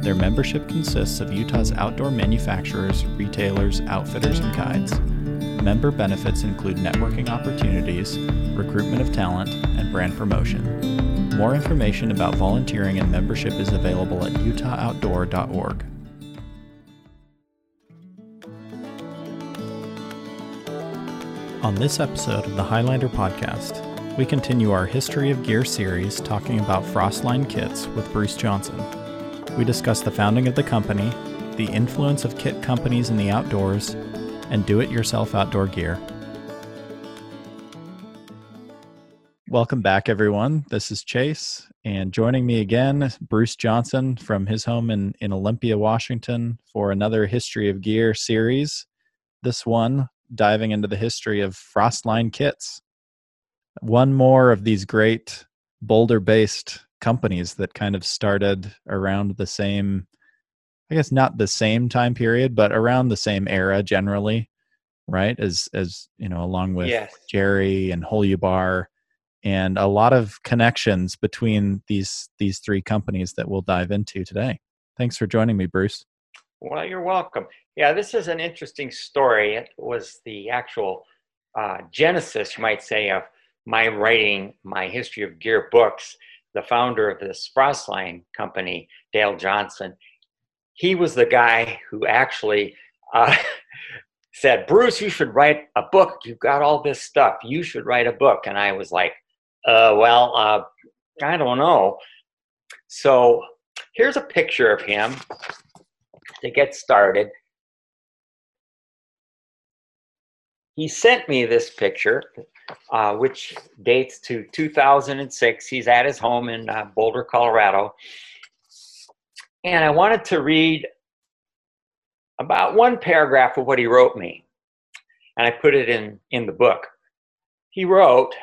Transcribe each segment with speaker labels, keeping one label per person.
Speaker 1: Their membership consists of Utah's outdoor manufacturers, retailers, outfitters, and guides. Member benefits include networking opportunities, recruitment of talent, and brand promotion. More information about volunteering and membership is available at utahoutdoor.org. On this episode of the Highlander podcast, we continue our History of Gear series talking about Frostline kits with Bruce Johnson. We discuss the founding of the company, the influence of kit companies in the outdoors, and do it yourself outdoor gear. Welcome back, everyone. This is Chase, and joining me again, Bruce Johnson from his home in, in Olympia, Washington, for another History of Gear series. This one diving into the history of Frostline kits. One more of these great boulder based companies that kind of started around the same i guess not the same time period but around the same era generally right? As as you know along with yes. Gerry and Holubar and a lot of connections between these these three companies that we'll dive into today. Thanks for joining me bruce.
Speaker 2: Well you're welcome. Yeah this is an interesting story. It was the actual uh, genesis you might say of my writing my history of gear books the founder of this Frostline company, Dale Johnson, he was the guy who actually uh, said, Bruce, you should write a book. You've got all this stuff. You should write a book. And I was like, uh, well, uh, I don't know. So here's a picture of him to get started. He sent me this picture uh, which dates to 2006. He's at his home in uh, Boulder, Colorado. And I wanted to read about one paragraph of what he wrote me. And I put it in, in the book. He wrote,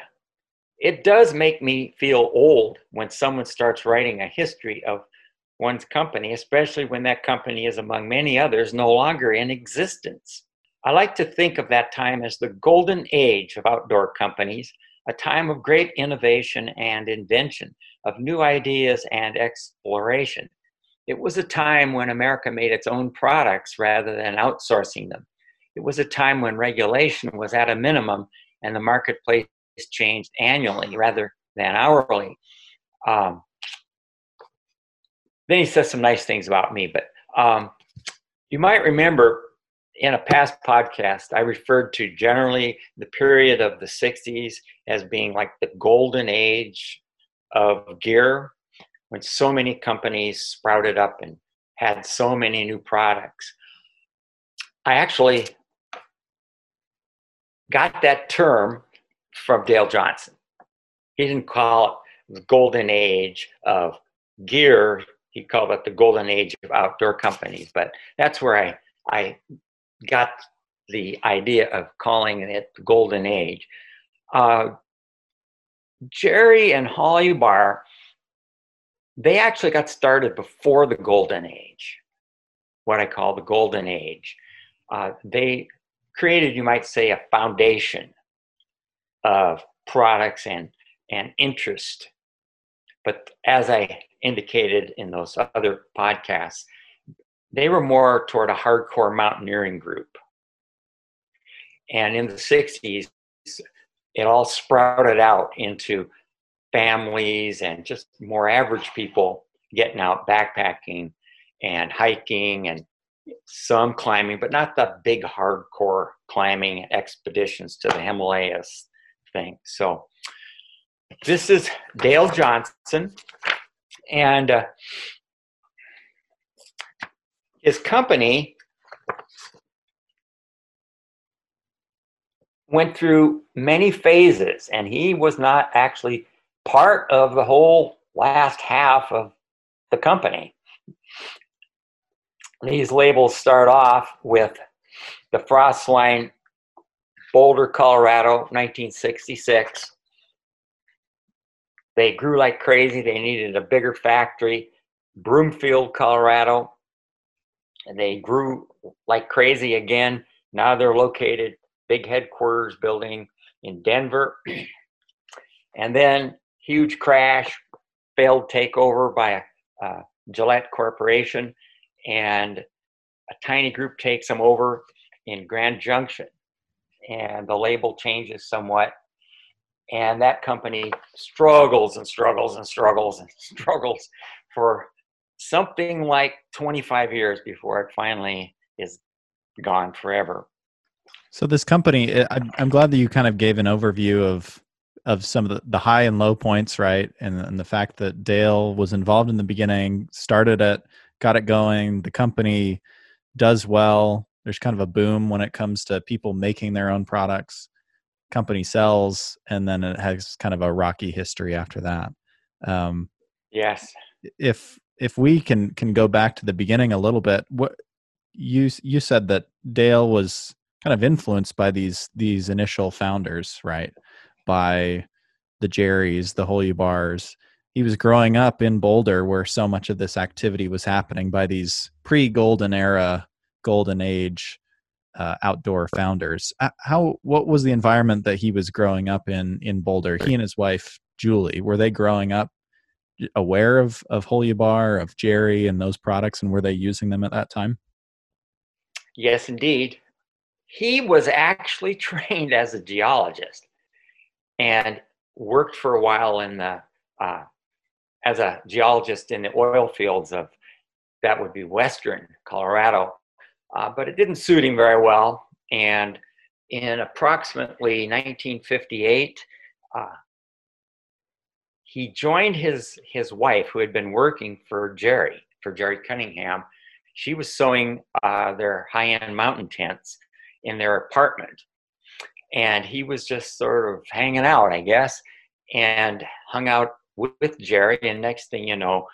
Speaker 2: It does make me feel old when someone starts writing a history of one's company, especially when that company is, among many others, no longer in existence. I like to think of that time as the golden age of outdoor companies, a time of great innovation and invention, of new ideas and exploration. It was a time when America made its own products rather than outsourcing them. It was a time when regulation was at a minimum and the marketplace changed annually rather than hourly. Um, then he says some nice things about me, but um, you might remember in a past podcast, I referred to generally the period of the 60s as being like the golden age of gear when so many companies sprouted up and had so many new products. I actually got that term from Dale Johnson. He didn't call it the golden age of gear, he called it the golden age of outdoor companies, but that's where I I got the idea of calling it the golden age. Uh, Gerry and Holubar, they actually got started before the golden age, what I call the golden age. Uh, they created, you might say, a foundation of products and, and interest. But as I indicated in those other podcasts, they were more toward a hardcore mountaineering group. And in the 60s, it all sprouted out into families and just more average people getting out backpacking and hiking and some climbing, but not the big hardcore climbing expeditions to the Himalayas thing. So this is Dale Johnson. And uh, his company went through many phases, and he was not actually part of the whole last half of the company. these labels start off with the Frostline Boulder, Colorado, 1966. They grew like crazy. They needed a bigger factory. Broomfield, Colorado. They grew like crazy again. Now they're located, big headquarters building in Denver. and then huge crash, failed takeover by a, a Gillette Corporation, and a tiny group takes them over in Grand Junction and the label changes somewhat. And that company struggles and struggles and struggles and struggles for something like 25 years before it finally is gone forever.
Speaker 1: So this company, eh, I'm glad that you kind of gave an overview of of some of the, the high and low points, right? And, and the fact that Dale was involved in the beginning, started it, got it going. The company does well there's kind of a boom when it comes to people making their own products company sells and then it has kind of a rocky history after that um,
Speaker 2: yes
Speaker 1: if if we can can go back to the beginning a little bit what you you said that dale was kind of influenced by these these initial founders right by the Gerry's the Holubars he was growing up in boulder where so much of this activity was happening by these pre-golden era golden age uh, outdoor founders. Uh, how what was the environment that he was growing up in in Boulder? He and his wife Julie were they growing up aware of of Holubar, of Gerry, and those products, and were they using them at that time?
Speaker 2: Yes, indeed. He was actually trained as a geologist and worked for a while in the uh, as a geologist in the oil fields of that would be western Colorado uh, but it didn't suit him very well. And in approximately 1958, uh, he joined his his wife, who had been working for Gerry for Gerry Cunningham. She was sewing uh, their high-end mountain tents in their apartment, and he was just sort of hanging out, I guess, and hung out with, with Gerry. And next thing you know,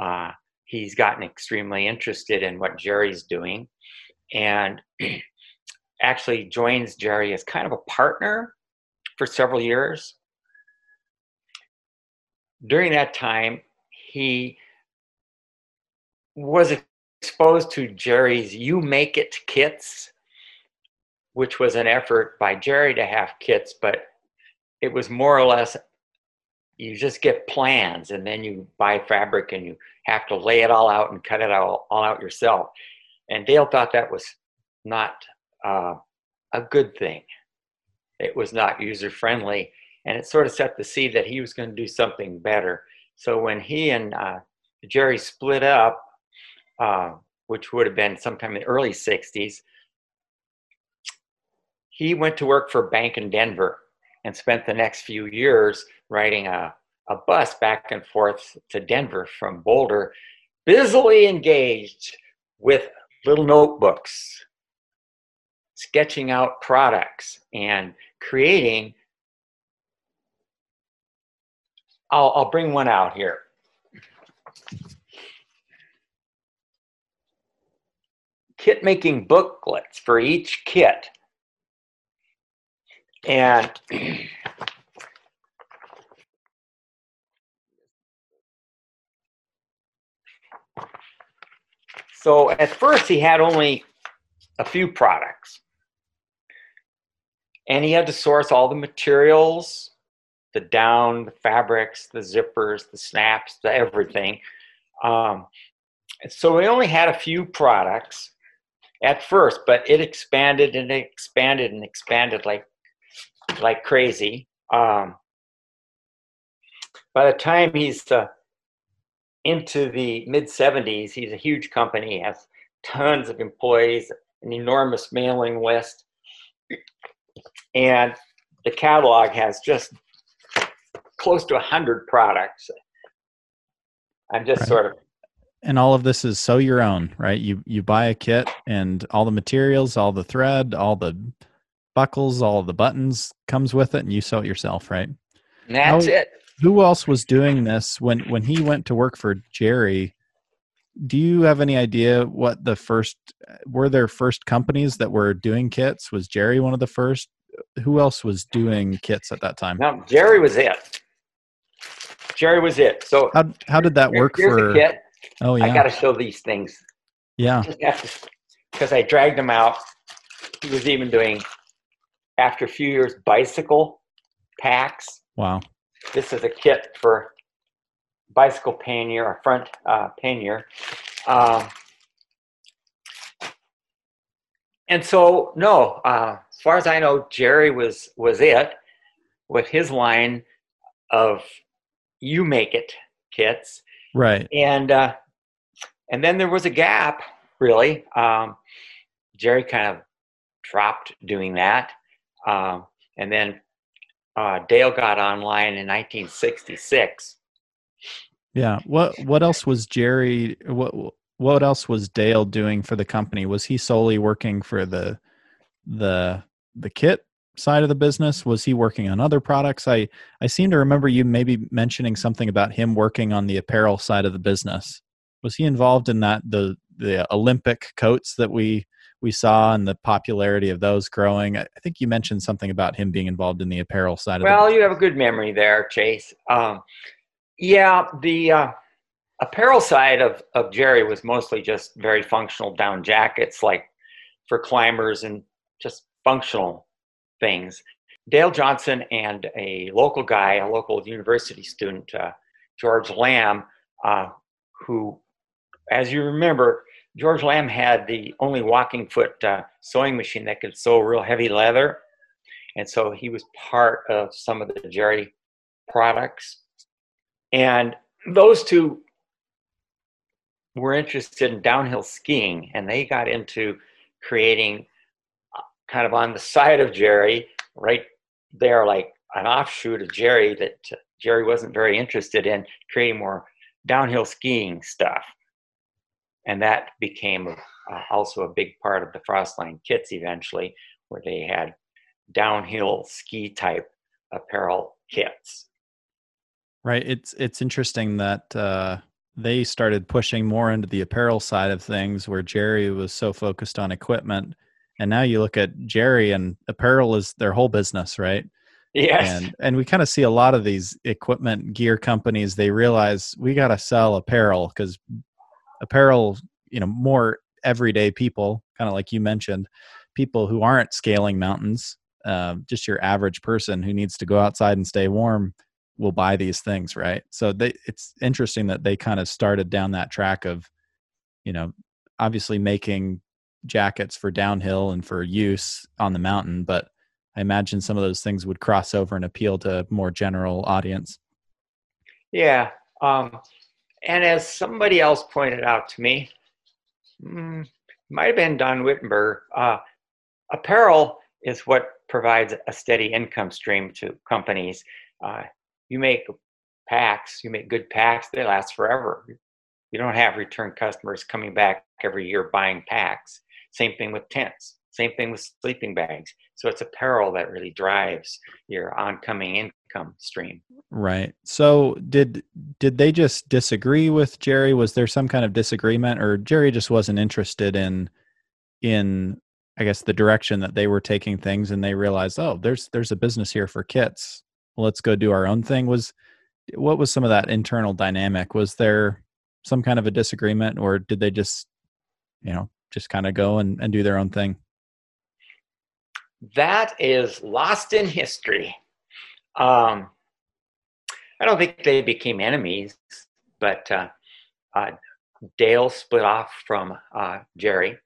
Speaker 2: uh, he's gotten extremely interested in what Gerry's doing and actually joins Gerry as kind of a partner for several years. During that time, he was exposed to Gerry's You Make It kits, which was an effort by Gerry to have kits, but it was more or less you just get plans and then you buy fabric and you have to lay it all out and cut it all, all out yourself. And Dale thought that was not uh, a good thing. It was not user friendly, and it sort of set the seed that he was going to do something better. So when he and uh, Gerry split up, uh, which would have been sometime in the early 60s, he went to work for a bank in Denver and spent the next few years riding a, a bus back and forth to Denver from Boulder, busily engaged with little notebooks, sketching out products and creating. I'll, I'll bring one out here. Kit making booklets for each kit. And So at first he had only a few products. And he had to source all the materials, the down, the fabrics, the zippers, the snaps, the everything. Um, so we only had a few products at first, but it expanded and expanded and expanded like like crazy. Um, by the time he's uh, into the mid 70s, he's a huge company, has tons of employees, an enormous mailing list, and the catalog has just close to 100 products. I'm just right. sort of
Speaker 1: and all of this is sew your own, right? You you buy a kit and all the materials, all the thread, all the buckles, all the buttons comes with it, and you sew it yourself, right?
Speaker 2: And that's How, it
Speaker 1: who else was doing this when when he went to work for Gerry? do you have any idea what the first were there first companies that were doing kits? Was Gerry one of the first? Who else was doing kits at that time?
Speaker 2: No, Gerry was it. Gerry was it. So
Speaker 1: how how did that work
Speaker 2: here's
Speaker 1: for?
Speaker 2: kit.
Speaker 1: Oh yeah,
Speaker 2: I got to show these things
Speaker 1: yeah,
Speaker 2: because I dragged him out. He was even doing after a few years bicycle packs.
Speaker 1: wow,
Speaker 2: This is a kit for bicycle pannier, a front uh, pannier. Um, and so, no, uh, as far as I know, Gerry was was it with his line of "You make it" kits,
Speaker 1: right,
Speaker 2: and uh, and then there was a gap. Really, um, Gerry kind of dropped doing that, um, and then uh, Dale got online in 1966.
Speaker 1: yeah. What what else was Gerry? What what else was Dale doing for the company? Was he solely working for the the the kit side of the business? Was he working on other products? I I seem to remember you maybe mentioning something about him working on the apparel side of the business. Was he involved in that the the Olympic coats that we we saw and the popularity of those growing? I think you mentioned something about him being involved in the apparel side of
Speaker 2: Well, you have a good memory there, Chase. Um, yeah, the uh, apparel side of, of Gerry was mostly just very functional down jackets, like for climbers and just functional things. Dale Johnson and a local guy, a local university student, uh, George Lamb, uh, who, as you remember, George Lamb had the only walking foot uh, sewing machine that could sew real heavy leather. And so he was part of some of the Gerry products. And those two were interested in downhill skiing and they got into creating kind of on the side of Gerry, right there, like an offshoot of Gerry that Gerry wasn't very interested in, creating more downhill skiing stuff. And that became uh, also a big part of the Frostline kits eventually, where they had downhill ski type apparel kits.
Speaker 1: Right. It's it's interesting that uh, they started pushing more into the apparel side of things, where Gerry was so focused on equipment, and now you look at Gerry and apparel is their whole business, right?
Speaker 2: Yes.
Speaker 1: And and we kind of see a lot of these equipment gear companies. They realize we got to sell apparel because apparel, you know, more everyday people, kind of like you mentioned, people who aren't scaling mountains, uh, just your average person who needs to go outside and stay warm will buy these things, right? So they, it's interesting that they kind of started down that track of, you know, obviously making jackets for downhill and for use on the mountain, but I imagine some of those things would cross over and appeal to a more general audience.
Speaker 2: Yeah. Um, and as somebody else pointed out to me, mm, might have been Don Wittenberg, uh, apparel is what provides a steady income stream to companies. Uh, you make packs, you make good packs, they last forever. You don't have return customers coming back every year buying packs. Same thing with tents, same thing with sleeping bags. So it's apparel that really drives your oncoming income stream.
Speaker 1: Right. So did did they just disagree with Gerry? Was there some kind of disagreement or Gerry just wasn't interested in in I guess the direction that they were taking things and they realized, "Oh, there's there's a business here for kits. Let's go do our own thing." Was what was some of that internal dynamic? Was there some kind of a disagreement or did they just you know, just kind of go and, and do their own thing?
Speaker 2: That is lost in history. Um, I don't think they became enemies, but uh, uh, Dale split off from uh, Gerry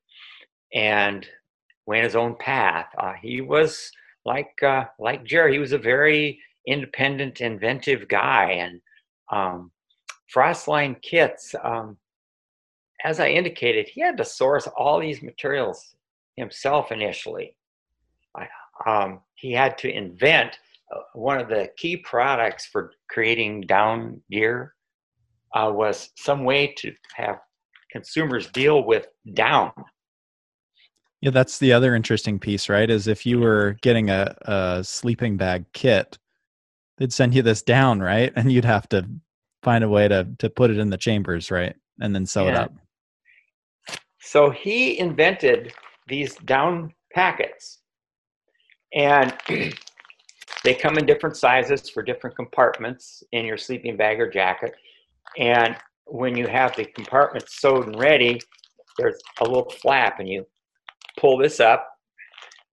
Speaker 2: and went his own path. Uh, he was like uh, like Gerry. He was a very independent, inventive guy, and um, Frostline kits. Um, as I indicated, he had to source all these materials himself initially. I, um, he had to invent uh, one of the key products for creating down gear uh, was some way to have consumers deal with down.
Speaker 1: Yeah, that's the other interesting piece, right? Is if you were getting a, a sleeping bag kit, they'd send you this down, right? And you'd have to find a way to to put it in the chambers, right? And then sew it up.
Speaker 2: So he invented these down packets. And they come in different sizes for different compartments in your sleeping bag or jacket. And when you have the compartment sewed and ready, there's a little flap, and you pull this up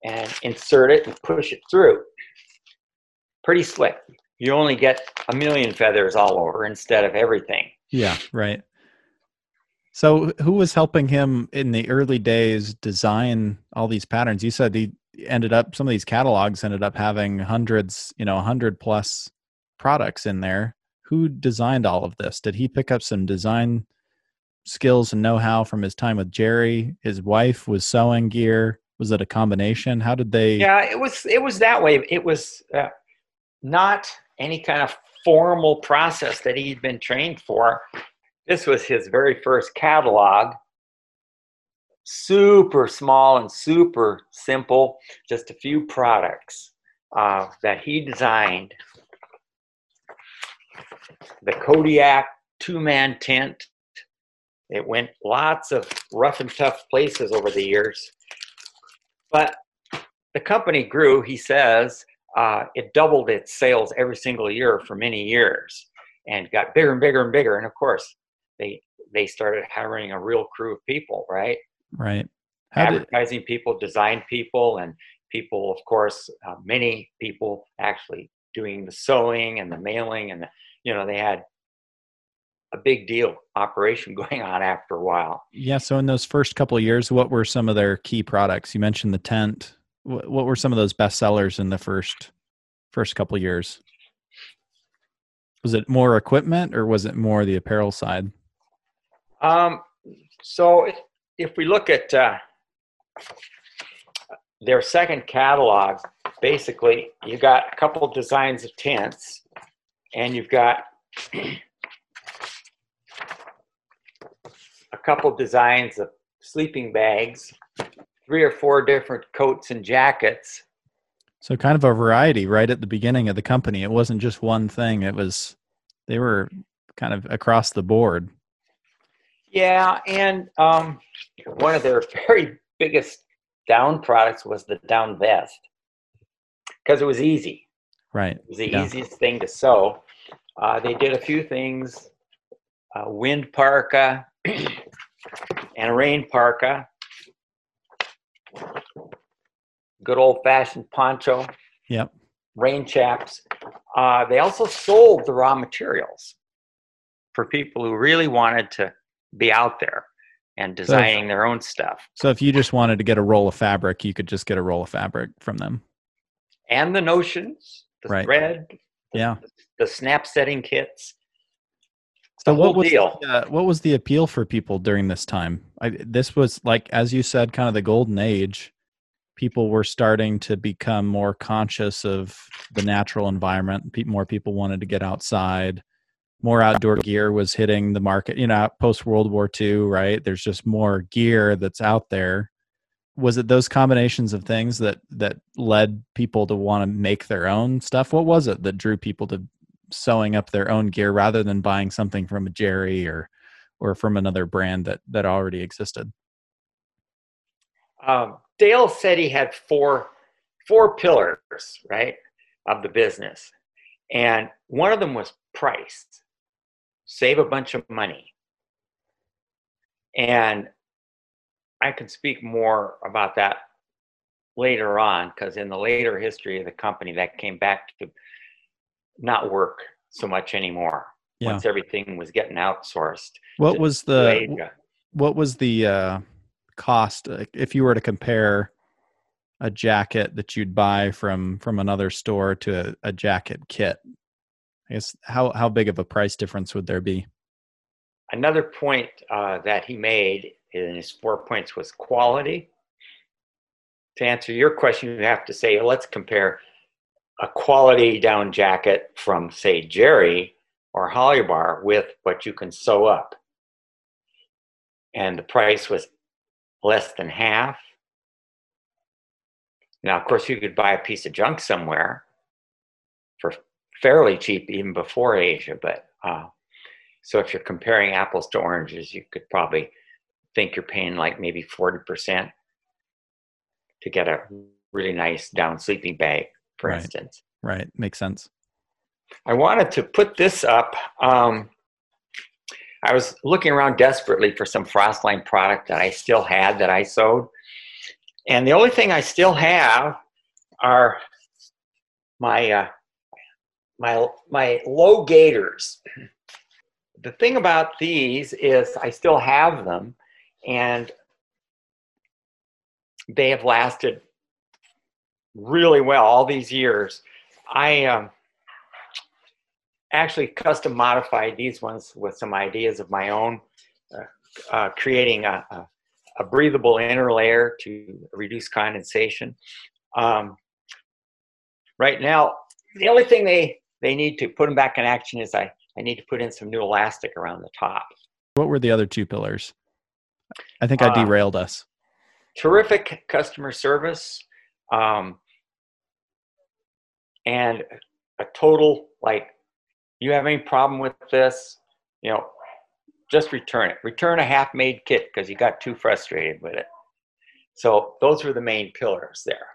Speaker 2: and insert it and push it through. Pretty slick. You only get a million feathers all over instead of everything.
Speaker 1: Yeah, right. So, who was helping him in the early days design all these patterns? You said he ended up, some of these catalogs ended up having hundreds, you know, 100 plus products in there. Who designed all of this? Did he pick up some design skills and know how from his time with Gerry? His wife was sewing gear. Was it a combination? How did they?
Speaker 2: Yeah, it was. It was that way. It was uh, not any kind of formal process that he'd been trained for. This was his very first catalog. Super small and super simple, just a few products uh, that he designed. The Kodiak two man tent. It went lots of rough and tough places over the years. But the company grew, he says, uh, it doubled its sales every single year for many years and got bigger and bigger and bigger. And of course, they they started hiring a real crew of people, right?
Speaker 1: Right.
Speaker 2: How Advertising did... people, design people, and people, of course, uh, many people actually doing the sewing and the mailing, and the, you know they had a big deal operation going on after a while.
Speaker 1: Yeah. So in those first couple of years, what were some of their key products? You mentioned the tent. What, what were some of those best sellers in the first first couple of years? Was it more equipment or was it more the apparel side?
Speaker 2: Um, so if we look at uh, their second catalog, basically you've got a couple designs of tents and you've got a couple designs of sleeping bags, three or four different coats and jackets.
Speaker 1: So kind of a variety right at the beginning of the company. It wasn't just one thing. It was they were kind of across the board.
Speaker 2: Yeah, and um, one of their very biggest down products was the down vest because it was easy.
Speaker 1: Right.
Speaker 2: It was the yeah. easiest thing to sew. Uh, they did a few things: uh, wind parka and rain parka. Good old fashioned poncho.
Speaker 1: Yep.
Speaker 2: Rain chaps. Uh, they also sold the raw materials for people who really wanted to be out there and designing so their own stuff.
Speaker 1: So if you just wanted to get a roll of fabric, you could just get a roll of fabric from them.
Speaker 2: And the notions, the right. thread,
Speaker 1: yeah,
Speaker 2: the, the snap setting kits.
Speaker 1: So what was the, uh, what was the appeal for people during this time? I, this was like as you said, kind of the golden age. People were starting to become more conscious of the natural environment. More people wanted to get outside more outdoor gear was hitting the market, you know, post World War II, right? There's just more gear that's out there. Was it those combinations of things that that led people to want to make their own stuff? What was it that drew people to sewing up their own gear rather than buying something from a Gerry or or from another brand that that already existed?
Speaker 2: Um, Dale said he had four four pillars, right, of the business, and one of them was price save a bunch of money. And I can speak more about that later on because in the later history of the company, that came back to not work so much anymore yeah. once everything was getting outsourced.
Speaker 1: What was the what was the uh, cost uh, if you were to compare a jacket that you'd buy from from another store to a, a jacket kit? I guess how how big of a price difference would there be?
Speaker 2: Another point uh, that he made in his four points was quality. To answer your question, you have to say, let's compare a quality down jacket from, say, Gerry or Holubar with what you can sew up. And the price was less than half. Now, of course, you could buy a piece of junk somewhere for fairly cheap even before Asia. But uh, so if you're comparing apples to oranges, you could probably think you're paying like maybe 40% to get a really nice down sleeping bag, for
Speaker 1: Right.
Speaker 2: instance.
Speaker 1: Right. Makes sense.
Speaker 2: I wanted to put this up. Um, I was looking around desperately for some Frostline product that I still had that I sewed. And the only thing I still have are my uh, my my low gaiters. The thing about these is I still have them, and they have lasted really well all these years. I um, actually custom modified these ones with some ideas of my own, uh, uh, creating a, a, a breathable inner layer to reduce condensation. Um, right now, the only thing they, they need to put them back in action is I, I need to put in some new elastic around the top.
Speaker 1: What were the other two pillars? I think I
Speaker 2: Uh,
Speaker 1: derailed us.
Speaker 2: terrific customer service um, and a total like you have any problem with this you know just return it return a half made kit because you got too frustrated with it so those were the main pillars there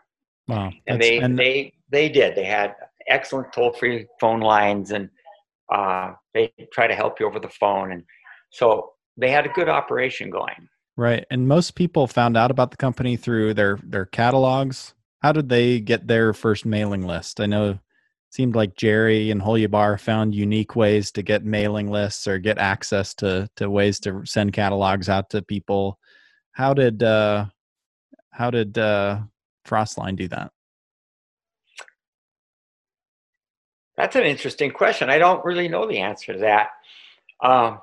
Speaker 1: Wow.
Speaker 2: and they
Speaker 1: and
Speaker 2: they they did they had excellent toll free phone lines and uh, they try to help you over the phone and so they had a good operation going
Speaker 1: Right. And most people found out about the company through their their catalogs. How did they get their first mailing list? I know it seemed like Gerry and Bar found unique ways to get mailing lists or get access to to ways to send catalogs out to people. How did uh how did uh Frostline do that?
Speaker 2: That's an interesting question. I don't really know the answer to that. Um,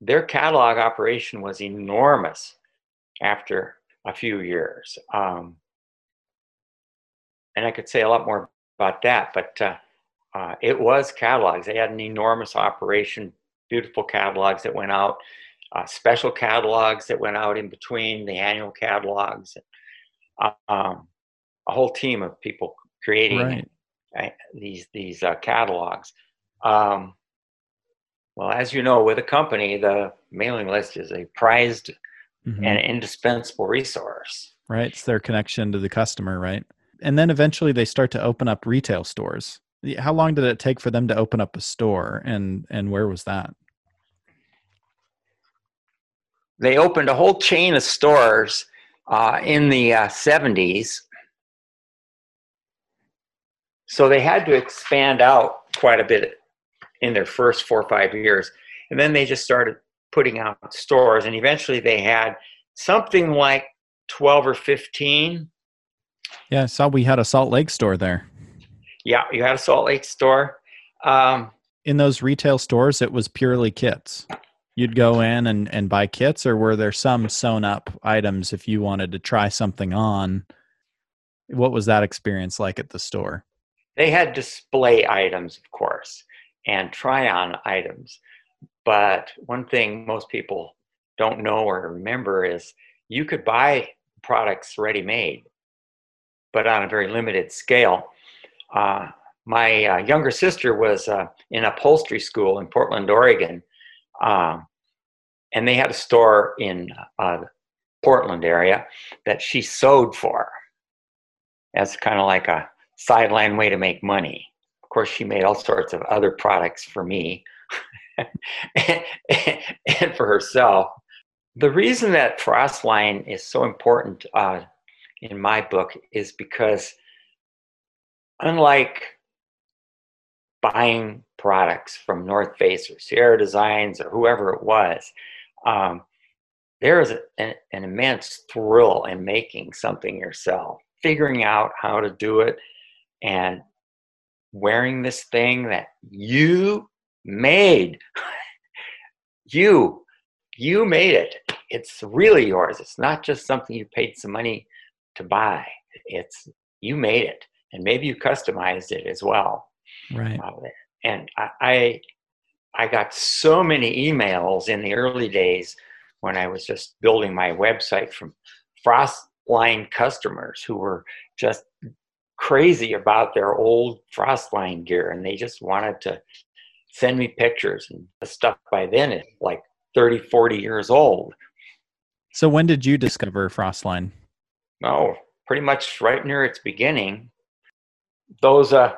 Speaker 2: their catalog operation was enormous after a few years. Um, and I could say a lot more about that, but uh, uh, it was catalogs. They had an enormous operation, beautiful catalogs that went out, uh, special catalogs that went out in between the annual catalogs. Um, a whole team of people creating
Speaker 1: Right.
Speaker 2: These these uh, catalogs. Um, well, as you know, with a company, the mailing list is a prized
Speaker 1: Mhm.
Speaker 2: and indispensable resource.
Speaker 1: right? It's their connection to the customer, right? And then eventually they start to open up retail stores. How long did it take for them to open up a store and and where was that?
Speaker 2: They opened a whole chain of stores uh, in the uh, 70s. So they had to expand out quite a bit in their first four or five years. And then they just started putting out stores. And eventually they had something like 12 or 15
Speaker 1: Yeah, I saw we had a Salt Lake store there.
Speaker 2: Yeah, you had a Salt Lake store. Um,
Speaker 1: In those retail stores, it was purely kits. You'd go in and, and buy kits, or were there some sewn up items if you wanted to try something on? What was that experience like at the store?
Speaker 2: They had display items, of course, and try on items. But one thing most people don't know or remember is you could buy products ready made, but on a very limited scale. Uh, my uh, younger sister was uh, in upholstery school in Portland, Oregon, um, and they had a store in uh, Portland area that she sewed for. As kind of like a sideline way to make money. Of course, she made all sorts of other products for me and for herself. The reason that Frostline is so important uh, in my book is because, unlike buying products from North Face or Sierra Designs or whoever it was, um, there is an, an immense thrill in making something yourself, figuring out how to do it, and wearing this thing that you made. you, you made it. It's really yours. It's not just something you paid some money to buy. It's you made it, and maybe you customized it as well.
Speaker 1: Right.
Speaker 2: Uh, and I, I, I got so many emails in the early days when I was just building my website from Frostline customers who were just crazy about their old Frostline gear, and they just wanted to send me pictures and the stuff by then is like 30, 40 years old.
Speaker 1: So when did you discover Frostline?
Speaker 2: Oh, pretty much right near its beginning. Those uh,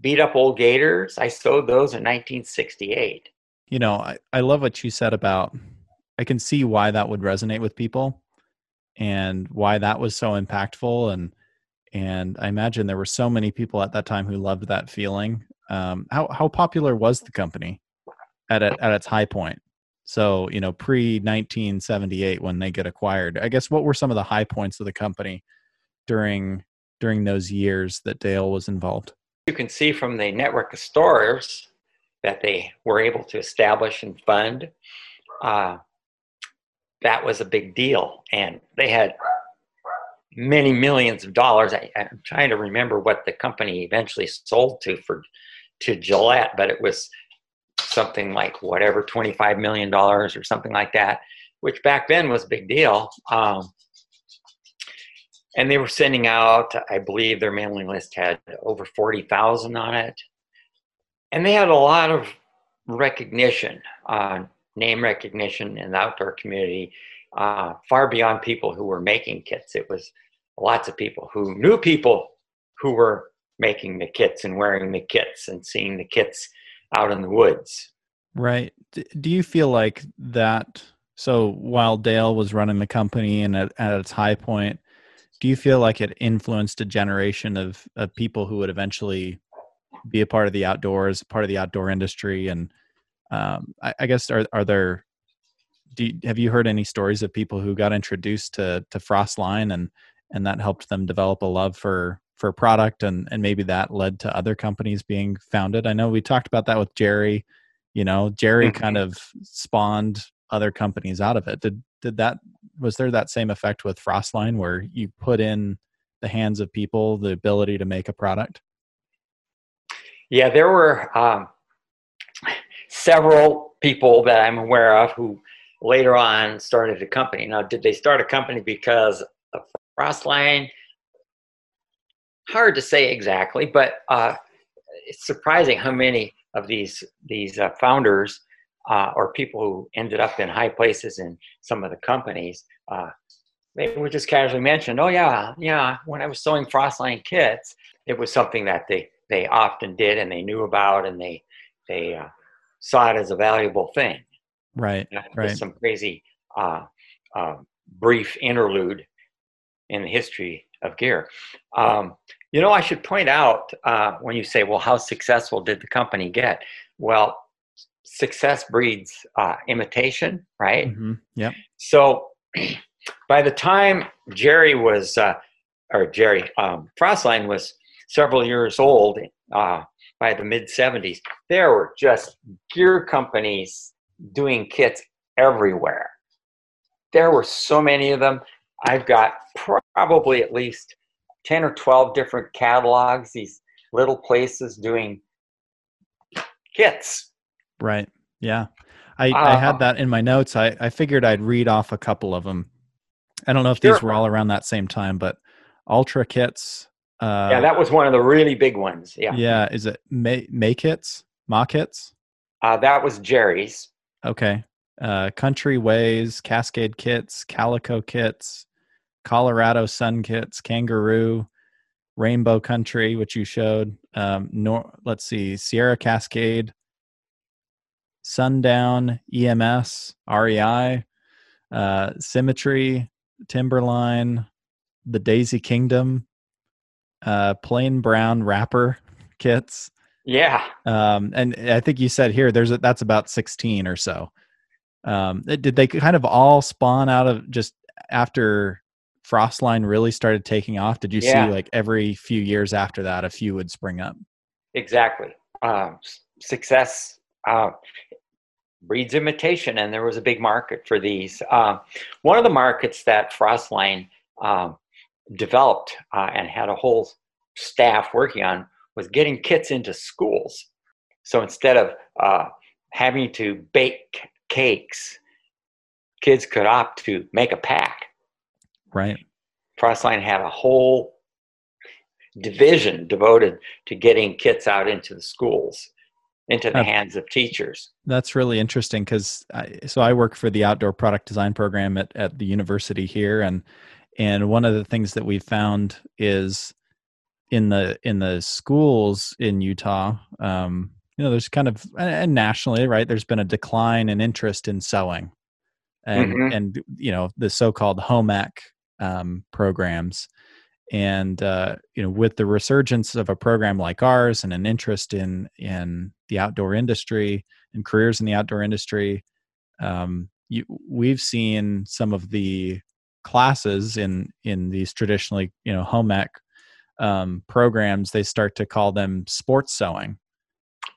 Speaker 2: beat up old gaiters, I sewed those in 1968.
Speaker 1: You know, I, I love what you said about, I can see why that would resonate with people and why that was so impactful. And, and I imagine there were so many people at that time who loved that feeling. Um, how, how popular was the company at, a, at its high point? So, you know, pre 1978 when they get acquired, I guess what were some of the high points of the company during during those years that Dale was involved?
Speaker 2: You can see from the network of stores that they were able to establish and fund. Uh, that was a big deal, and they had many millions of dollars. I, am trying to remember what the company eventually sold to for to Gillette, but it was something like whatever $25 million or something like that, which back then was a big deal. Um, and they were sending out, I believe their mailing list had over 40,000 on it. And they had a lot of recognition, uh, name recognition in the outdoor community, uh, far beyond people who were making kits. It was lots of people who knew people who were making the kits and wearing the kits and seeing the kits out in the woods.
Speaker 1: Right. Do you feel like that? So while Dale was running the company and at, at its high point, do you feel like it influenced a generation of, of people who would eventually be a part of the outdoors, part of the outdoor industry? And um, I, I, guess are are there? Do you, have you heard any stories of people who got introduced to to Frostline and and that helped them develop a love for for product and and maybe that led to other companies being founded? I know we talked about that with Gerry you know Gerry mm-hmm. kind of spawned other companies out of it. Did did that was there that same effect with frostline where you put in the hands of people the ability to make a product?
Speaker 2: Yeah there were um, several people that i'm aware of who later on started a company now did they start a company because of frostline hard to say exactly, but uh, it's surprising how many of these these uh, founders uh, or people who ended up in high places in some of the companies, uh, they would just casually mentioned. "Oh yeah, yeah." When I was sewing Frostline kits, it was something that they they often did and they knew about and they they uh, saw it as a valuable thing.
Speaker 1: Right. right.
Speaker 2: Some crazy uh, brief interlude in the history of gear. Um, you know, I should point out uh, when you say, well, how successful did the company get? Well, success breeds uh, imitation, right?
Speaker 1: Mm-hmm. Yeah.
Speaker 2: So by the time Gerry was, uh, or Gerry, um, Frostline was several years old uh, by the mid 70s, there were just gear companies doing kits everywhere. There were so many of them. I've got probably at least 10 or 12 different catalogs, these little places doing kits.
Speaker 1: Right. Yeah. I, uh, I had that in my notes. I, I figured I'd read off a couple of them. I don't know if sure. these were all around that same time, but Altra kits.
Speaker 2: Uh, yeah, that was one of the really big ones. Yeah.
Speaker 1: Yeah. Is it May, May kits? Ma kits?
Speaker 2: Uh, that was Gerry's.
Speaker 1: Okay. Uh, Country Ways, Cascade kits, Calico kits, Colorado Sun Kits, Kangaroo, Rainbow Country, which you showed. Um, nor, let's see, Sierra Cascade, Sundown, EMS, REI, uh, Symmetry, Timberline, the Daisy Kingdom, uh, Plain Brown Wrapper kits.
Speaker 2: Yeah.
Speaker 1: Um, and I think you said here there's a, that's about 16 or so. Um, did they kind of all spawn out of just after Frostline really started taking off? Did you yeah. see like every few years after that, a few would spring up?
Speaker 2: Exactly. Um, success uh, breeds imitation, and there was a big market for these. Uh, one of the markets that Frostline um, developed uh, and had a whole staff working on was getting kits into schools. So instead of uh, having to bake cakes, kids could opt to make a pack
Speaker 1: Right.
Speaker 2: Frostline had a whole division devoted to getting kits out into the schools. into the hands of teachers.
Speaker 1: That's really interesting because so I work for the outdoor product design program at, at the university here, and and one of the things that we found is in the in the schools in Utah, um, you know, there's kind of and nationally, right? There's been a decline in interest in sewing, and mm-hmm. and you know the so-called home ec um, programs and uh, you know with the resurgence of a program like ours and an interest in in the outdoor industry and careers in the outdoor industry um, you, we've seen some of the classes in in these traditionally you know home ec um, programs they start to call them sports sewing.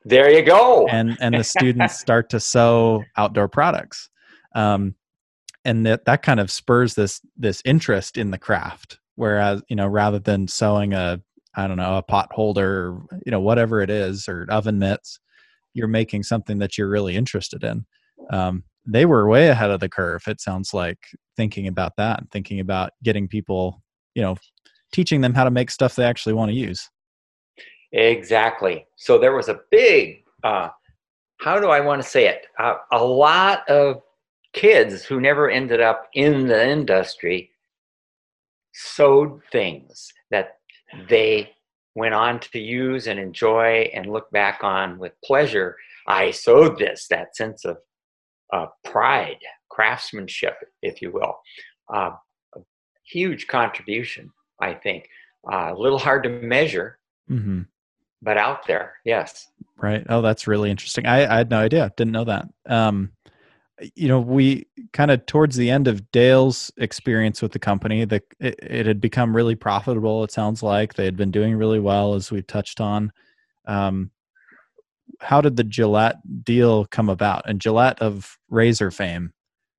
Speaker 2: There you go.
Speaker 1: And and the students start to sew outdoor products. Um, and that that kind of spurs this this interest in the craft whereas you know rather than sewing a i don't know a pot holder or you know whatever it is or oven mitts you're making something that you're really interested in. Um, they were way ahead of the curve it sounds like thinking about that and thinking about getting people you know teaching them how to make stuff they actually want to use
Speaker 2: exactly so there was a big uh, how do i want to say it uh, a lot of kids who never ended up in the industry sewed things that they went on to use and enjoy and look back on with pleasure. I sewed this, that sense of uh, pride, craftsmanship, if you will. Uh, a huge contribution, I think. Uh, a little hard to measure, mm-hmm. but out there, yes.
Speaker 1: Right. Oh, that's really interesting. I, I had no idea. Didn't know that. Um, you know we kind of towards the end of dale's experience with the company the it, it, had become really profitable it sounds like they had been doing really well as we've touched on um, how did the gillette deal come about and gillette of razor fame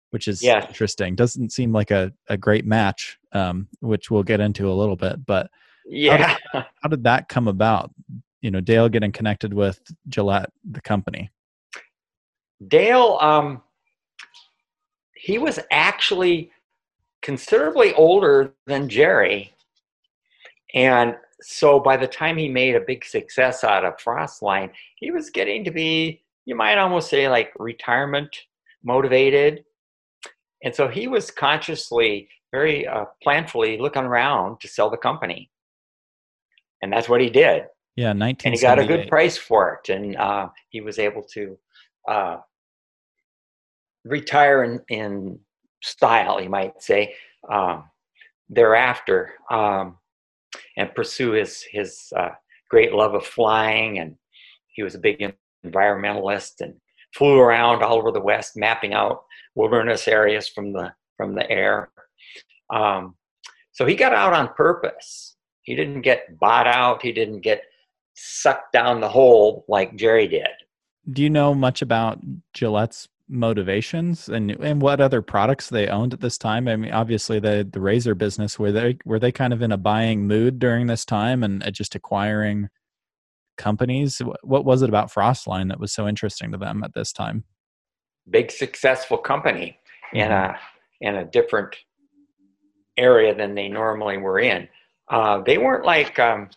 Speaker 1: which is yeah. interesting doesn't seem like a, a great match um, which we'll get into a little bit but
Speaker 2: yeah
Speaker 1: how did, how did that come about you know dale getting connected with gillette the company
Speaker 2: dale um he was actually considerably older than Gerry. And so by the time he made a big success out of Frostline, he was getting to be, you might almost say, like retirement motivated. And so he was consciously, very uh, planfully looking around to sell the company. And that's what he did.
Speaker 1: Yeah, 19.
Speaker 2: And he got a good price for it. And uh, he was able to uh, retire in, in style, you might say, um, thereafter, um, and pursue his his uh, great love of flying. And he was a big environmentalist and flew around all over the West, mapping out wilderness areas from the from the air. Um, so he got out on purpose. He didn't get bought out. He didn't get sucked down the hole like Gerry did.
Speaker 1: Do you know much about Gillette's motivations and and what other products they owned at this time i mean obviously the the razor business were they were they kind of in a buying mood during this time and uh, just acquiring companies what was it about frostline that was so interesting to them at this time
Speaker 2: big successful company in mm-hmm. a in a different area than they normally were in uh, they weren't like um,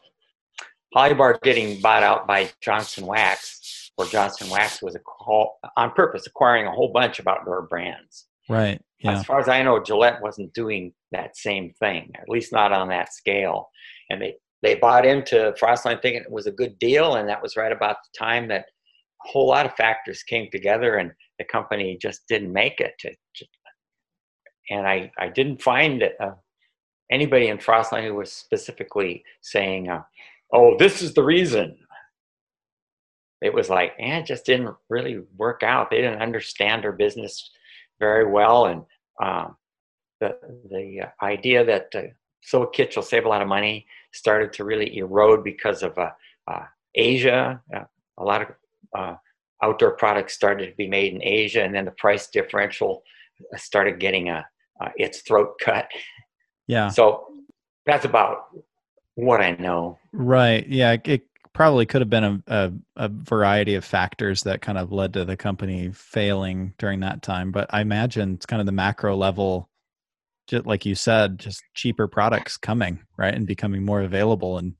Speaker 2: Holubar getting bought out by johnson wax where Johnson Wax was a call, on purpose acquiring a whole bunch of outdoor brands.
Speaker 1: Right.
Speaker 2: Yeah. As far as I know, Gillette wasn't doing that same thing, at least not on that scale. And they they bought into Frostline thinking it was a good deal, and that was right about the time that a whole lot of factors came together, and the company just didn't make it. To, and I I didn't find uh, anybody in Frostline who was specifically saying, uh, "Oh, this is the reason." it was like, eh, it just didn't really work out. They didn't understand our business very well, and um, the the idea that uh, sew a will save a lot of money started to really erode because of uh, uh, Asia. Uh, a lot of uh, outdoor products started to be made in Asia, and then the price differential started getting a uh, its throat cut.
Speaker 1: Yeah.
Speaker 2: So that's about what I know.
Speaker 1: Right. Yeah. It probably could have been a, a, a, variety of factors that kind of led to the company failing during that time. But I imagine it's kind of the macro level, just like you said, just cheaper products coming, right? And becoming more available and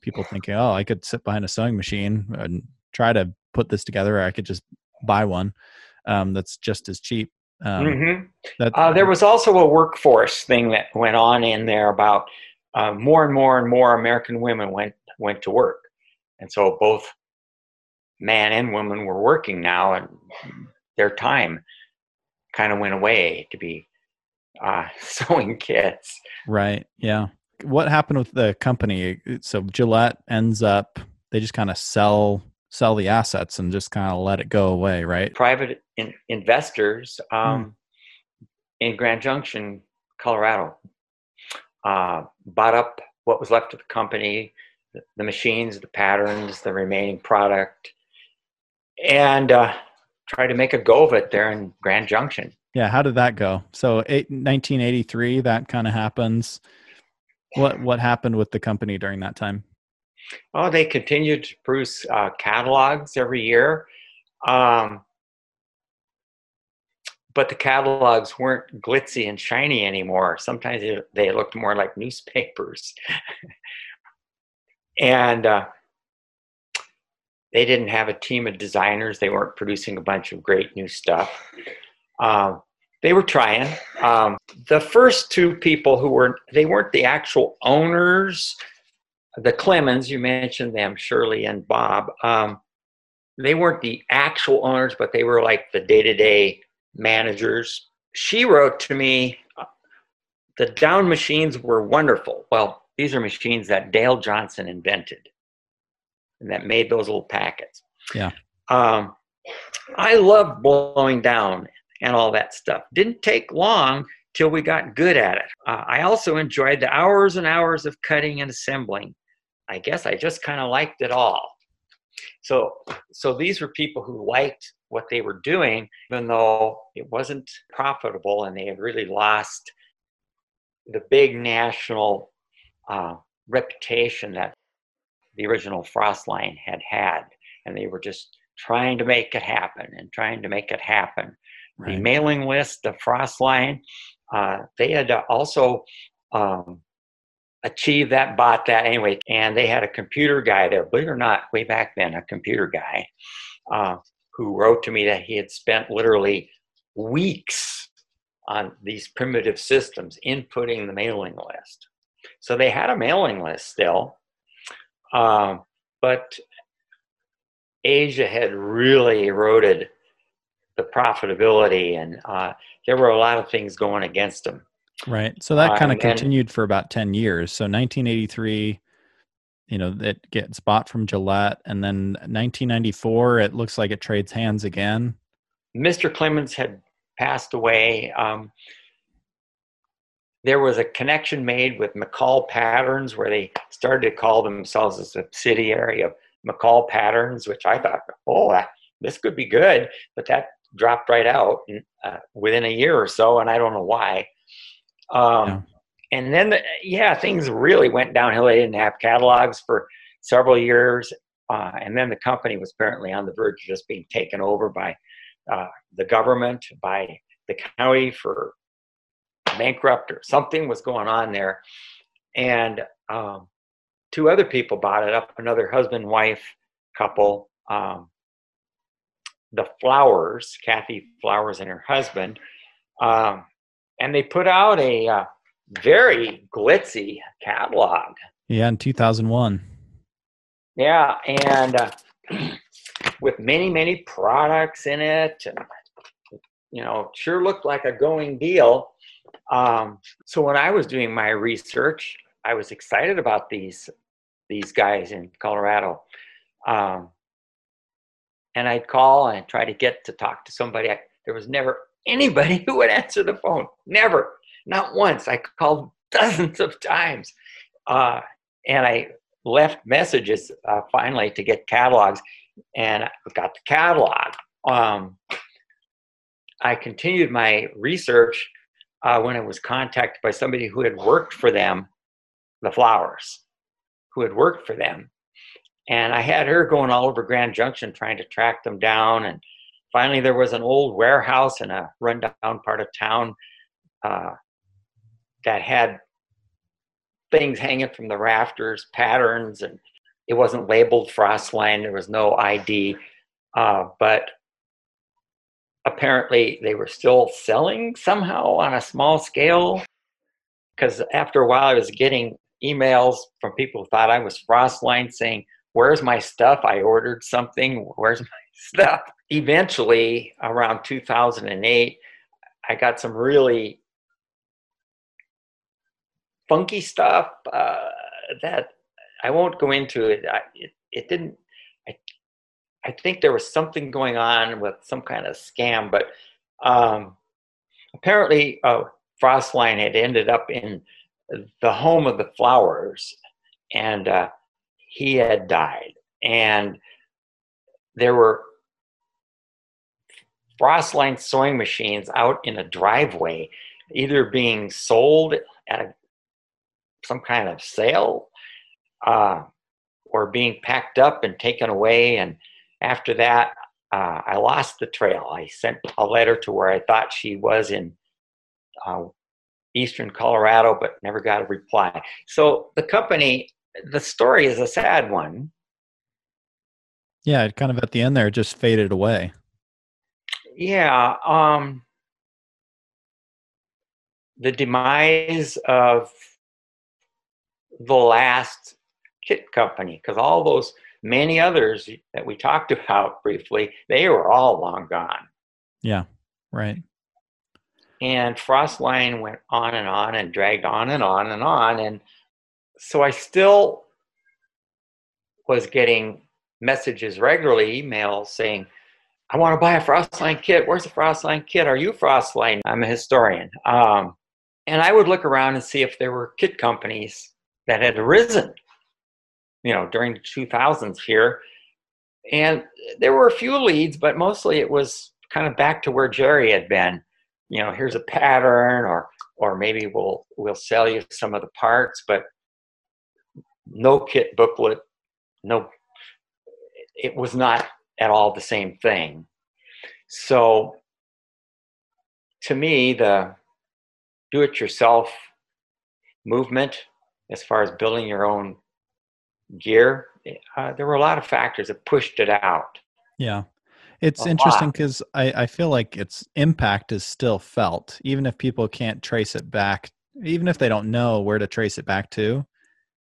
Speaker 1: people thinking, oh, I could sit behind a sewing machine and try to put this together, or I could just buy one um, that's just as cheap. Um,
Speaker 2: mm-hmm. that, uh, there was also a workforce thing that went on in there about uh, more and more and more American women went went to work, and so both man and woman were working now, and their time kind of went away to be uh, sewing kits.
Speaker 1: Right. Yeah. What happened with the company? So Gillette ends up they just kind of sell sell the assets and just kind of let it go away, right?
Speaker 2: Private in, investors um, mm. in Grand Junction, Colorado, uh, bought up what was left of the company, the, the machines, the patterns, the remaining product, and uh, tried to make a go of it there in Grand Junction.
Speaker 1: Yeah, how did that go? So, eight, 1983, that kind of happens. What what happened with the company during that time?
Speaker 2: Oh, they continued to produce uh, catalogs every year. Um, but the catalogs weren't glitzy and shiny anymore. Sometimes they looked more like newspapers. and uh, they didn't have a team of designers. They weren't producing a bunch of great new stuff. Um, they were trying. Um, the first two people who were, they weren't the actual owners the Clemens, you mentioned them, Shirley and Bob. Um, they weren't the actual owners, but they were like the day to day managers. She wrote to me, the down machines were wonderful. Well, these are machines that Dale Johnson invented and that made those little packets.
Speaker 1: Yeah.
Speaker 2: Um, I love blowing down and all that stuff. Didn't take long till we got good at it. Uh, I also enjoyed the hours and hours of cutting and assembling. I guess I just kind of liked it all. So, so these were people who liked what they were doing, even though it wasn't profitable and they had really lost the big national uh, reputation that the original Frostline had had. And they were just trying to make it happen and trying to make it happen. Right. The mailing list, the Frostline, uh, they had also um, achieve that, bought that anyway. And they had a computer guy there, believe it or not, way back then, a computer guy uh, who wrote to me that he had spent literally weeks on these primitive systems inputting the mailing list. So they had a mailing list still, um, but Asia had really eroded the profitability, and uh, there were a lot of things going against them.
Speaker 1: Right. So that kind of uh, continued for about 10 years. So 1983, you know, it gets bought from Gillette. And then 1994, it looks like it trades hands again.
Speaker 2: Mr. Clemens had passed away. Um, there was a connection made with McCall Patterns where they started to call themselves a subsidiary of McCall Patterns, which I thought, oh, this could be good. But that dropped right out uh, within a year or so, and I don't know why. Um, yeah. And then, the, yeah, things really went downhill. They didn't have catalogs for several years. Uh, and then the company was apparently on the verge of just being taken over by uh, the government, by the county for bankrupt or something was going on there. And um, two other people bought it up another husband wife couple. Um, the Flowers, Kathy Flowers and her husband, um, and they put out a uh, very glitzy catalog.
Speaker 1: Yeah, in 2001.
Speaker 2: Yeah, and uh, with many, many products in it, and you know, sure looked like a going deal. Um, so when I was doing my research, I was excited about these these guys in Colorado. Um, and I'd call and try to get to talk to somebody. I, there was never anybody who would answer the phone. Never, not once. I called dozens of times, uh, and I left messages uh, finally to get catalogs, and I got the catalog. Um, I continued my research uh, when I was contacted by somebody who had worked for them, the Flowers, who had worked for them. And I had her going all over Grand Junction trying to track them down and finally there was an old warehouse in a rundown part of town uh, that had things hanging from the rafters patterns and it wasn't labeled frostline there was no id uh, but apparently they were still selling somehow on a small scale. Because after a while, I was getting emails from people who thought I was Frostline saying, Where's my stuff? I ordered something. Where's my stuff? Eventually, around 2008, I got some really funky stuff uh, that I won't go into it. I, it. It didn't. I, I think there was something going on with some kind of scam, but um, apparently, uh, Frostline had ended up in the home of the flowers, and uh, he had died, and there were Frostline sewing machines out in a driveway, either being sold at a, some kind of sale uh, or being packed up and taken away. And after that, uh, I lost the trail. I sent a letter to where I thought she was in uh, eastern Colorado, but never got a reply. So the company, the story is a sad one.
Speaker 1: Yeah, it kind of at the end there just faded away.
Speaker 2: Yeah, um, the demise of the last kit company, because all those many others that we talked about briefly, they were all long gone.
Speaker 1: Yeah, right.
Speaker 2: And Frostline went on and on and dragged on and on and on. And so I still was getting messages regularly, emails saying, I want to buy a Frostline kit. Where's the Frostline kit? Are you Frostline? I'm a historian. Um, and I would look around and see if there were kit companies that had arisen, you know, during the 2000s here. And there were a few leads, but mostly it was kind of back to where Gerry had been you know here's a pattern or or maybe we'll we'll sell you some of the parts but no kit booklet no it was not at all the same thing. So to me the do it yourself movement as far as building your own gear uh, there were a lot of factors that pushed it out.
Speaker 1: Yeah. It's interesting because I, I feel like its impact is still felt, even if people can't trace it back, even if they don't know where to trace it back to.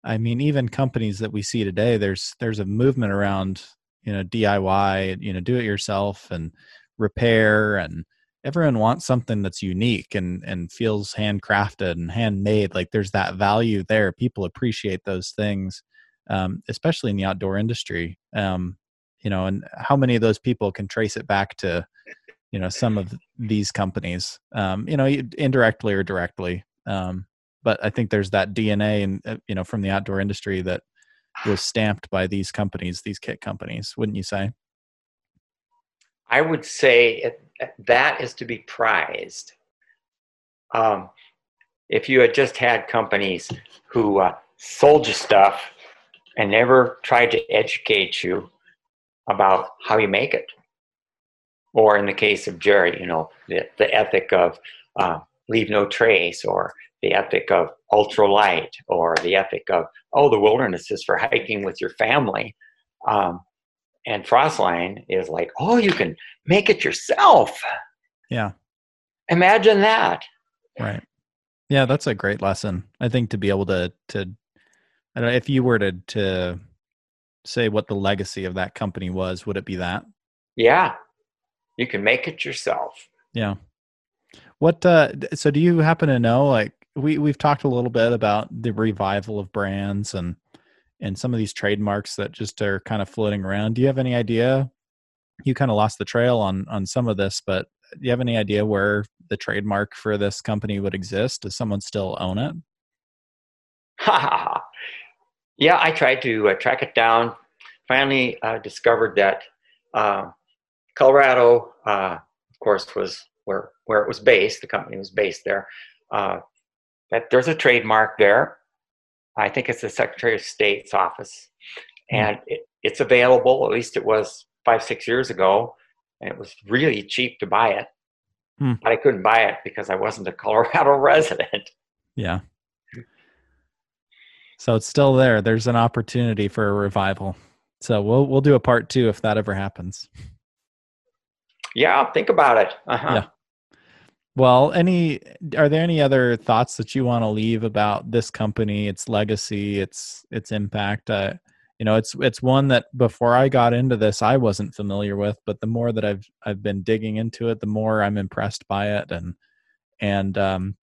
Speaker 1: I mean, even companies that we see today, there's there's a movement around you know DIY, you know, do it yourself and repair, and everyone wants something that's unique and and feels handcrafted and handmade. Like there's that value there. People appreciate those things, um, especially in the outdoor industry. Um, you know and how many of those people can trace it back to you know some of these companies um, you know indirectly or directly um, but i think there's that dna and uh, you know from the outdoor industry that was stamped by these companies these kit companies wouldn't you say
Speaker 2: i would say it, that is to be prized um, if you had just had companies who uh, sold you stuff and never tried to educate you about how you make it. Or in the case of Gerry, you know, the, the ethic of uh, leave no trace, or the ethic of ultralight, or the ethic of, oh, the wilderness is for hiking with your family. Um, and Frostline is like, oh, you can make it yourself.
Speaker 1: Yeah.
Speaker 2: Imagine that.
Speaker 1: Right. Yeah, that's a great lesson. I think to be able to to I don't know if you were to to say what the legacy of that company was, would it be that?
Speaker 2: Yeah. You can make it yourself.
Speaker 1: Yeah. What uh so do you happen to know like we we've talked a little bit about the revival of brands and and some of these trademarks that just are kind of floating around. Do you have any idea? You kind of lost the trail on on some of this, but do you have any idea where the trademark for this company would exist? Does someone still own it?
Speaker 2: Ha yeah, I tried to uh, track it down. Finally, uh, discovered that uh, Colorado, uh, of course, was where where it was based. The company was based there. That there's a trademark there. I think it's the Secretary of State's office, mm. and it, it's available. At least it was five six years ago, and it was really cheap to buy it. Mm. But I couldn't buy it because I wasn't a Colorado resident.
Speaker 1: Yeah. So it's still there. There's an opportunity for a revival. So we'll we'll do a part two if that ever happens.
Speaker 2: Yeah, think about it. Uh-huh. Yeah.
Speaker 1: Well, any are there any other thoughts that you want to leave about this company, its legacy, its its impact? Uh, you know, it's it's one that before I got into this, I wasn't familiar with, but the more that I've I've been digging into it, the more I'm impressed by it, and and um,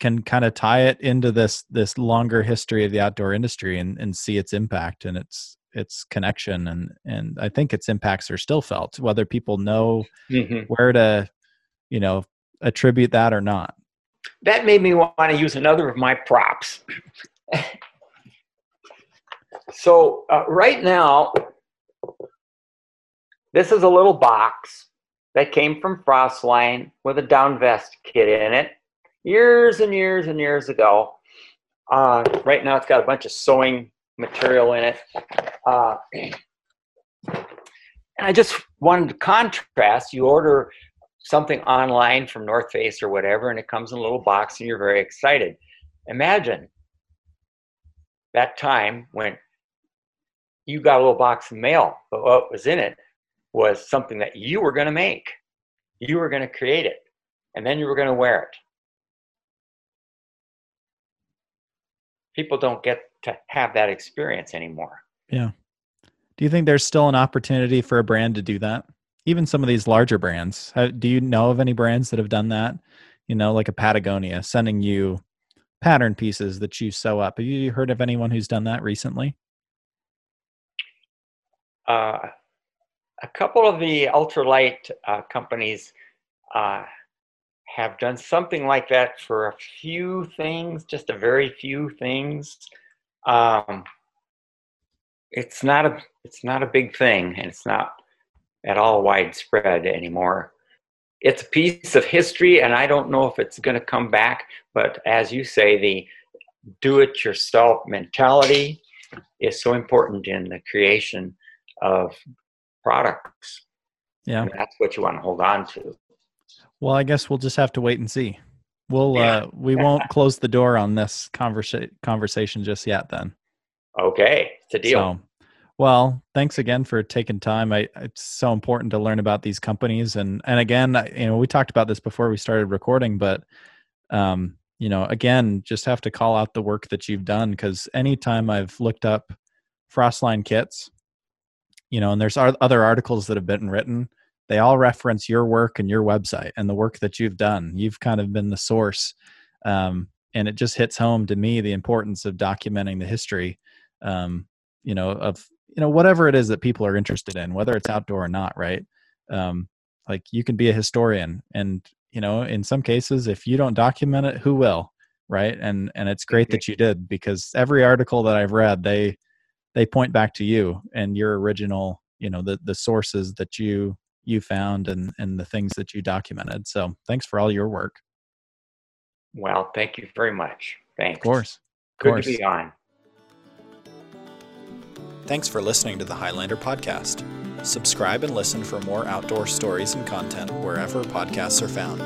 Speaker 1: can kind of tie it into this this longer history of the outdoor industry and and see its impact and its its connection and and I think its impacts are still felt, whether people know mm-hmm. where to, you know, attribute that or not.
Speaker 2: That made me want to use another of my props. so uh, right now, this is a little box that came from Frostline with a down vest kit in it years and years and years ago. Uh, right now, it's got a bunch of sewing material in it. Uh, and I just wanted to contrast. You order something online from North Face or whatever, and it comes in a little box, and you're very excited. Imagine that time when you got a little box of mail, but what was in it was something that you were going to make. You were going to create it, and then you were going to wear it. People don't get to have that experience anymore.
Speaker 1: Yeah. Do you think there's still an opportunity for a brand to do that? Even some of these larger brands. do you know of any brands that have done that? You know, like a Patagonia sending you pattern pieces that you sew up. Have you heard of anyone who's done that recently?
Speaker 2: Uh, a couple of the ultralight uh, companies uh, have done something like that for a few things, just a very few things. Um, it's not a it's not a big thing, and it's not at all widespread anymore. It's a piece of history, and I don't know if it's going to come back. But as you say, the do it yourself mentality is so important in the creation of products.
Speaker 1: Yeah.
Speaker 2: And that's what you want to hold on to.
Speaker 1: Well, I guess we'll just have to wait and see. We'll yeah. uh we won't close the door on this conversa- conversation just yet then.
Speaker 2: Okay, it's a deal. So,
Speaker 1: well, thanks again for taking time. I, it's so important to learn about these companies, and and again, you know, we talked about this before we started recording, but um, you know, again, just have to call out the work that you've done because anytime I've looked up Frostline kits, you know, and there's other articles that have been written, they all reference your work and your website and the work that you've done. You've kind of been the source, um, and it just hits home to me the importance of documenting the history um, you know of you know whatever it is that people are interested in whether it's outdoor or not right? Um like you can be a historian and you know in some cases if you don't document it who will right? And and it's great that you did because every article that i've read they they point back to you and your original you know the the sources that you you found and and the things that you documented. So thanks for all your work.
Speaker 2: Well thank you very much. Thanks.
Speaker 1: of course.
Speaker 2: Of good
Speaker 1: course.
Speaker 2: to be on
Speaker 1: Thanks for listening to the Highlander Podcast. Subscribe and listen for more outdoor stories and content wherever podcasts are found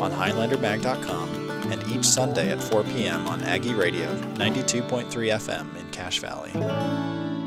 Speaker 1: on HighlanderMag.com and each Sunday at 4 p.m. on Aggie Radio 92.3 FM in Cache Valley.